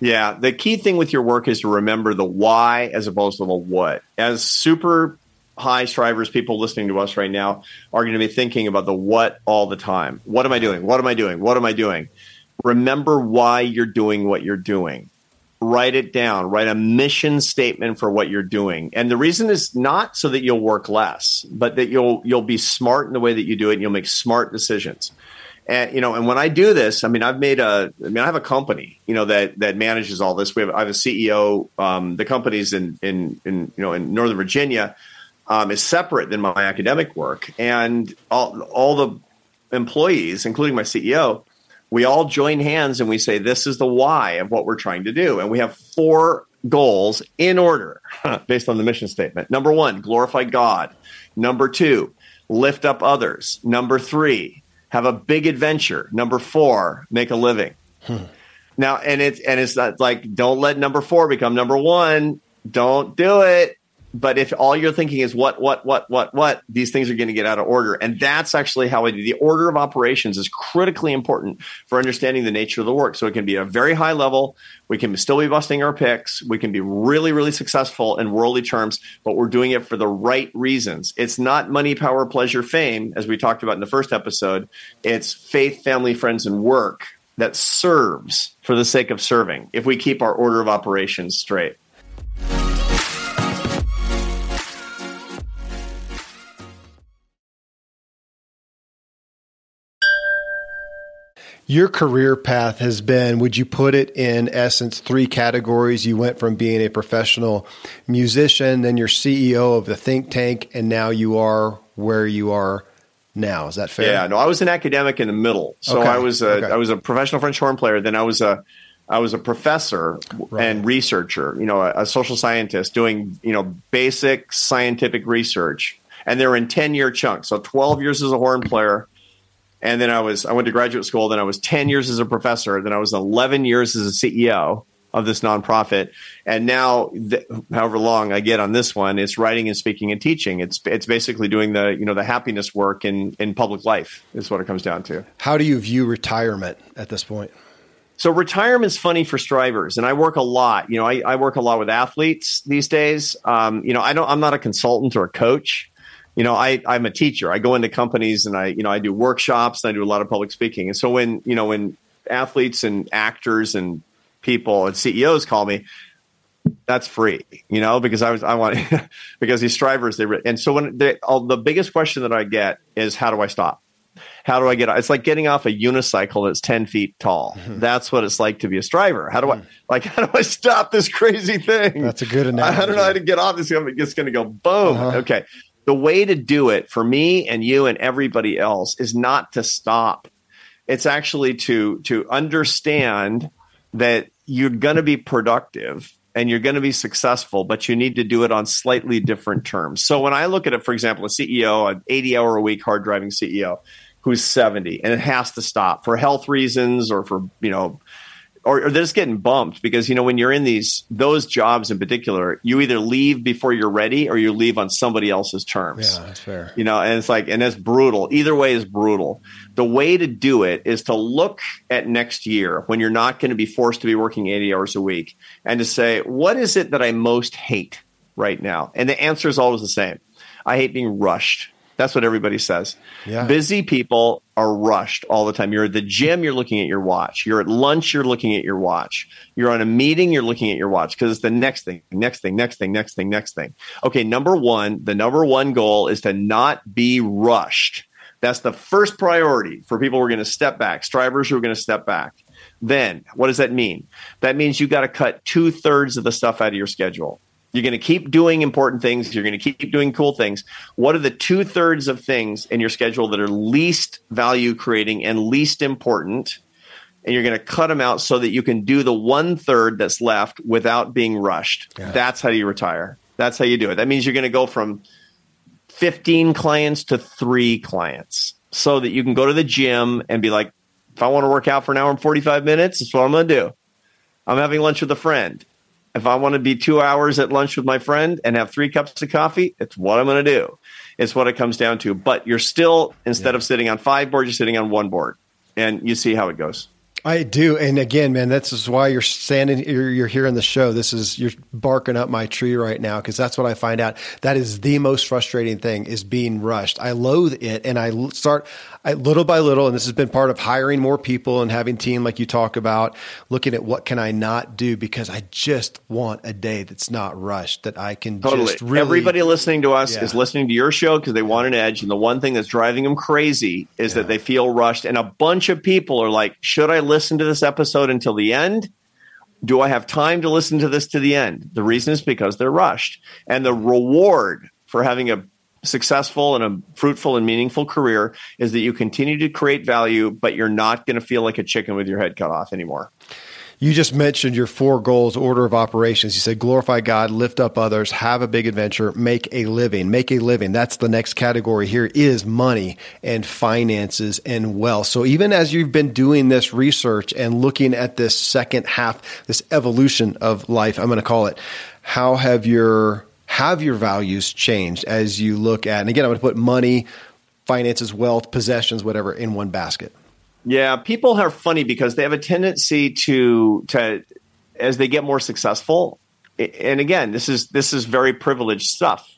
Yeah, the key thing with your work is to remember the why as opposed to the what. As super high strivers, people listening to us right now are going to be thinking about the what all the time. What am I doing? What am I doing? What am I doing? Remember why you're doing what you're doing write it down write a mission statement for what you're doing. And the reason is not so that you'll work less but that you'll you'll be smart in the way that you do it and you'll make smart decisions. And you know and when i do this i mean i've made a i mean i have a company you know that that manages all this. We have i have a ceo um, the company's in in in you know in northern virginia um, is separate than my academic work. And all all the employees including my ceo we all join hands and we say, this is the why of what we're trying to do. And we have four goals in order *laughs* based on the mission statement. Number one, glorify God. Number two, lift up others. Number three, have a big adventure. Number four, make a living. Hmm. Now, and it's and it's not like don't let number four become number one. Don't do it. But if all you're thinking is what, what, what, what, what, these things are going to get out of order. And that's actually how I do the order of operations is critically important for understanding the nature of the work. So it can be a very high level. We can still be busting our picks. We can be really, really successful in worldly terms, but we're doing it for the right reasons. It's not money, power, pleasure, fame, as we talked about in the first episode. It's faith, family, friends, and work that serves for the sake of serving if we keep our order of operations straight. Your career path has been, would you put it in essence, three categories? You went from being a professional musician, then you're CEO of the think tank, and now you are where you are now. Is that fair? Yeah, no, I was an academic in the middle. So okay. I was a okay. I was a professional French horn player. Then I was a I was a professor right. and researcher, you know, a, a, social scientist doing, you know, basic scientific research. And they were in 10 year chunks. So 12 years as a horn player, and then I was I went to graduate school. Then I was ten years as a professor. Then I was eleven years as a CEO of this nonprofit. And now, th- however long I get on this one, it's writing and speaking and teaching. It's it's basically doing the you know the happiness work in in public life is what it comes down to. How do you view retirement at this point? So retirement's funny for strivers, and I work a lot. You know, I, I work a lot with athletes these days. Um, you know, I don't. I'm not a consultant or a coach you know, I, I'm a teacher. I go into companies and I, you know, I do workshops and I do a lot of public speaking. And so when, you know, when athletes and actors and people and CEOs call me, that's free, you know, because I was, I want, *laughs* because these strivers, they, and so when they, all, the biggest question that I get is, how do I stop? How do I get? It's like getting off a unicycle that's ten feet tall. Mm-hmm. *laughs* That's what it's like to be a striver. How do I like? *laughs* How do I stop this crazy thing? That's a good analogy. I don't know how to get off this. It's going to go boom. Uh-huh. Okay, the way to do it for me and you and everybody else is not to stop. It's actually to to understand that you're going to be productive and you're going to be successful, but you need to do it on slightly different terms. So when I look at it, for example, a CEO, an 80 hour a week hard driving CEO who's 70 and it has to stop for health reasons or for, you know, or, or they're just getting bumped because you know when you're in these those jobs in particular, you either leave before you're ready or you leave on somebody else's terms. Yeah, that's fair. You know, and it's like and that's brutal. Either way is brutal. The way to do it is to look at next year when you're not going to be forced to be working 80 hours a week and to say, what is it that I most hate right now? And the answer is always the same. I hate being rushed. That's what everybody says. Yeah. Busy people are rushed all the time. You're at the gym, you're looking at your watch. You're at lunch, you're looking at your watch. You're on a meeting, you're looking at your watch because it's the next thing, next thing, next thing, next thing, next thing. Okay, number one, the number one goal is to not be rushed. That's the first priority for people who are going to step back, strivers who are going to step back. Then, what does that mean? That means you got to cut two thirds of the stuff out of your schedule. You're going to keep doing important things. You're going to keep doing cool things. What are the two thirds of things in your schedule that are least value creating and least important? And you're going to cut them out so that you can do the one third that's left without being rushed. Yeah. That's how you retire. That's how you do it. That means you're going to go from 15 clients to three clients so that you can go to the gym and be like, if I want to work out for an hour and 45 minutes, that's what I'm going to do. I'm having lunch with a friend. If I want to be two hours at lunch with my friend and have three cups of coffee, it's what I'm going to do. It's what it comes down to. But you're still, instead yeah. of sitting on five boards, you're sitting on one board. And you see how it goes. I do, and again, man, that's why you're standing. You're, you're here in the show. This is you're barking up my tree right now because that's what I find out. That is the most frustrating thing is being rushed. I loathe it, and I start I, little by little. And this has been part of hiring more people and having team like you talk about, looking at what can I not do because I just want a day that's not rushed that I can totally. just really. Everybody listening to us yeah. is listening to your show because they want an edge, and the one thing that's driving them crazy is yeah. that they feel rushed, and a bunch of people are like, "Should I?" listen to this episode until the end? Do I have time to listen to this to the end? The reason is because they're rushed. And the reward for having a successful and a fruitful and meaningful career is that you continue to create value, but you're not going to feel like a chicken with your head cut off anymore. You just mentioned your four goals, order of operations. You said glorify God, lift up others, have a big adventure, make a living. Make a living. That's the next category here is money and finances and wealth. So even as you've been doing this research and looking at this second half, this evolution of life, I'm going to call it, how have your have your values changed as you look at and again I'm going to put money, finances, wealth, possessions, whatever in one basket? Yeah, people are funny because they have a tendency to to as they get more successful. And again, this is this is very privileged stuff.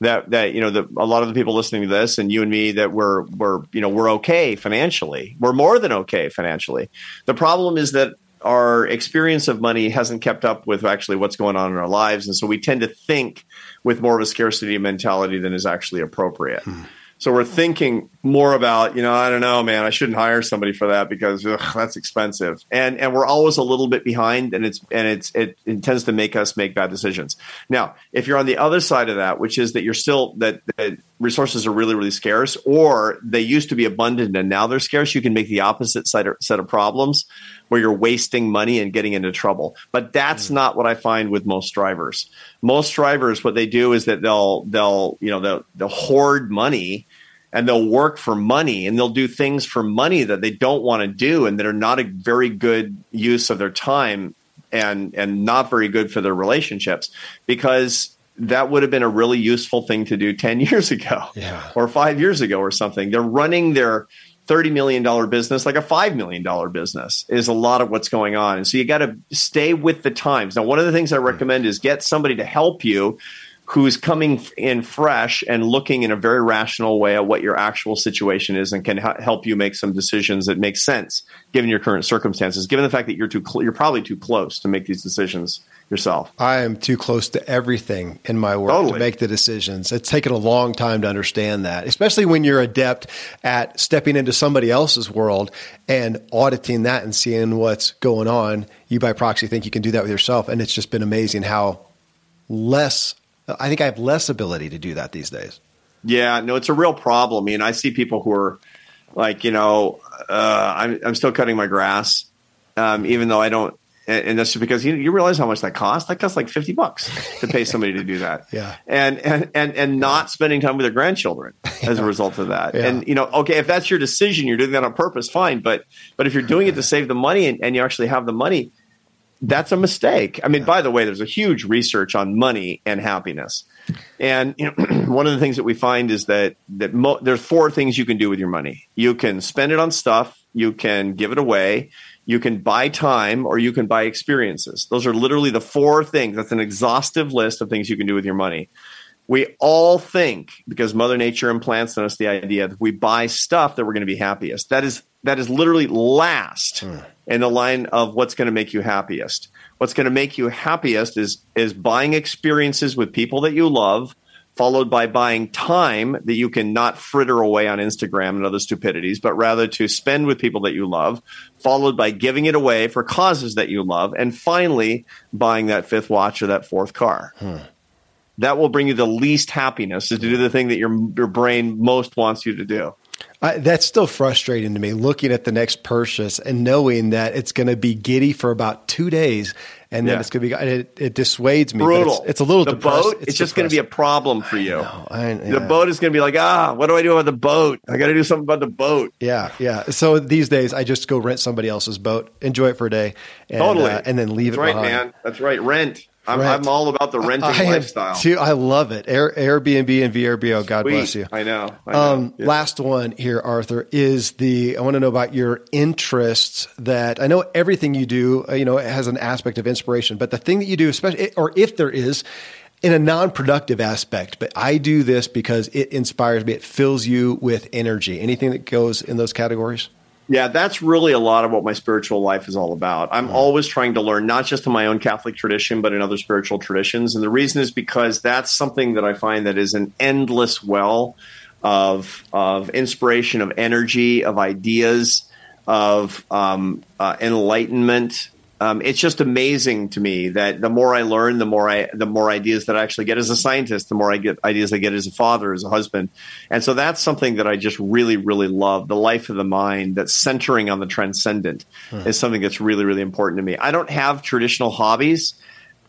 That that you know, the, a lot of the people listening to this, and you and me, that we're we're you know we're okay financially. We're more than okay financially. The problem is that our experience of money hasn't kept up with actually what's going on in our lives, and so we tend to think with more of a scarcity mentality than is actually appropriate. Hmm. So we're thinking more about, you know, I don't know, man, I shouldn't hire somebody for that because ugh, that's expensive. And and we're always a little bit behind and it's and it's it, it tends to make us make bad decisions. Now, if you're on the other side of that, which is that you're still that, that resources are really really scarce or they used to be abundant and now they're scarce, you can make the opposite side set of problems where you're wasting money and getting into trouble. But that's mm. not what I find with most drivers. Most drivers, what they do is that they'll they'll you know they'll, they'll hoard money and they'll work for money and they'll do things for money that they don't want to do and that are not a very good use of their time and and not very good for their relationships because that would have been a really useful thing to do 10 *laughs* years ago yeah. or 5 years ago or something they're running their $30 million business like a $5 million business is a lot of what's going on. And so you got to stay with the times. Now one of the things i recommend is get somebody to help you who's coming in fresh and looking in a very rational way at what your actual situation is and can help you make some decisions that make sense given your current circumstances given the fact that you're too cl- you're probably too close to make these decisions yourself. I am too close to everything in my work totally. to make the decisions. It's taken a long time to understand that especially when you're adept at stepping into somebody else's world and auditing that and seeing what's going on. You by proxy think you can do that with yourself and it's just been amazing how less I think I have less ability to do that these days. Yeah, no, it's a real problem. I mean, I see people who are like, you know, uh, I'm, I'm still cutting my grass, um, even though I don't. And, that's just because you, you realize how much that costs. That costs like fifty bucks to pay *laughs* somebody to do that. Yeah, and and and and not spending time with their grandchildren *laughs* as a result of that. Yeah. And you know, okay, if that's your decision, you're doing that on purpose, fine. But but if you're doing it to *laughs* save the money and, and you actually have the money, that's a mistake. I mean, by the way, there's a huge research on money and happiness. And you know, *clears throat* one of the things that we find is that that mo- there's four things you can do with your money. You can spend it on stuff, you can give it away, you can buy time, or you can buy experiences. Those are literally the four things. That's an exhaustive list of things you can do with your money. We all think because Mother Nature implants in us the idea that if we buy stuff that we're going to be happiest. That is that is literally last. Hmm in the line of what's going to make you happiest. What's going to make you happiest is is buying experiences with people that you love, followed by buying time that you can not fritter away on Instagram and other stupidities, but rather to spend with people that you love, followed by giving it away for causes that you love, and finally buying that fifth watch or that fourth car. Hmm. That will bring you the least happiness is to do the thing that your your brain most wants you to do. I, that's still frustrating to me looking at the next purchase and knowing that it's going to be giddy for about two days and then yeah. it's going to be it, it dissuades me brutal it's, it's, a little the depressed. boat it's, it's just going to be a problem for you. I I, yeah. the boat is going to be like ah what do i do about the boat? I got to do something about the boat. Yeah yeah. So these days i just go rent somebody else's boat enjoy it for a day and, totally. uh, and then leave that's it right behind. man. That's right. Rent I'm, I'm, all about the renting I lifestyle. Too, I love it. Air, Airbnb and VRBO. God Sweet. bless you. I know. I know. Um, yeah. Last one here, Arthur, is the. I want to know about your interests. That I know everything you do. Uh, you know, has an aspect of inspiration, but the thing that you do, especially, or if there is, in a non-productive aspect, but I do this because it inspires me. It fills you with energy. Anything that goes in those categories? Yeah, that's really a lot of what my spiritual life is all about. I'm mm. always trying to learn, not just in my own Catholic tradition, but in other spiritual traditions. And the reason is because that's something that I find that is an endless well of of inspiration, of energy, of ideas, of um, uh, enlightenment, um, it's just amazing to me that the more I learn, the more I the more ideas that I actually get as a scientist, the more I get ideas I get as a father, as a husband, and so that's something that I just really, really love. The life of the mind that's centering on the transcendent hmm. is something that's really, really important to me. I don't have traditional hobbies.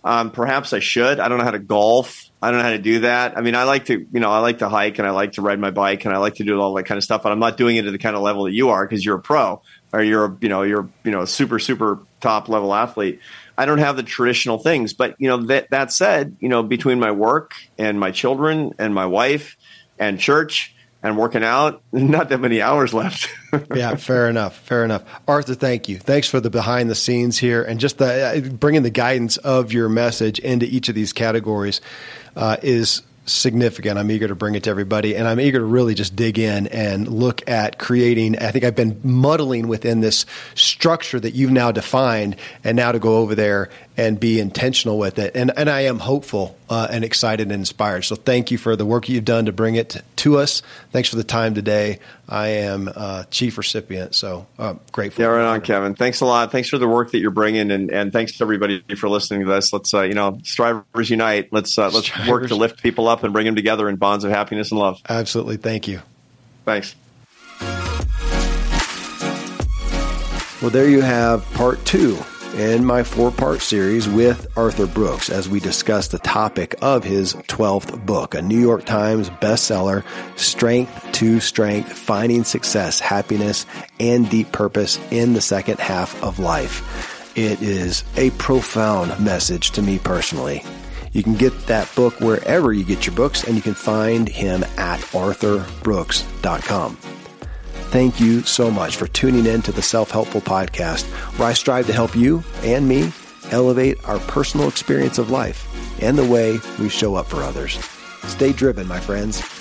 Um, perhaps I should. I don't know how to golf. I don't know how to do that. I mean, I like to, you know, I like to hike and I like to ride my bike and I like to do all that kind of stuff. But I'm not doing it at the kind of level that you are because you're a pro or you're a, you know you're you know a super super top level athlete. I don't have the traditional things, but you know that that said, you know between my work and my children and my wife and church and working out, *laughs* not that many hours left. *laughs* yeah, fair enough. Fair enough. Arthur, thank you. Thanks for the behind the scenes here and just the, uh, bringing the guidance of your message into each of these categories uh, is significant. I'm eager to bring it to everybody, and I'm eager to really just dig in and look at creating. I think I've been muddling within this structure that you've now defined, and now to go over there and be intentional with it. And, and I am hopeful uh, and excited and inspired. So thank you for the work you've done to bring it to us. Thanks for the time today. I am uh, chief recipient, so uh, grateful. Yeah, right on, Kevin. Thanks a lot. Thanks for the work that you're bringing, and, and thanks to everybody for listening to this. Let's uh, you know, strivers unite. Let's uh, let's strivers. work to lift people up and bring them together in bonds of happiness and love. Absolutely. Thank you. Thanks. Well, there you have part two in my four part series with Arthur Brooks as we discuss the topic of his 12th book, a New York Times bestseller, Strength to Strength Finding Success, Happiness, and Deep Purpose in the Second Half of Life. It is a profound message to me personally. You can get that book wherever you get your books, and you can find him at arthurbrooks.com. Thank you so much for tuning in to the Self Helpful Podcast, where I strive to help you and me elevate our personal experience of life and the way we show up for others. Stay driven, my friends.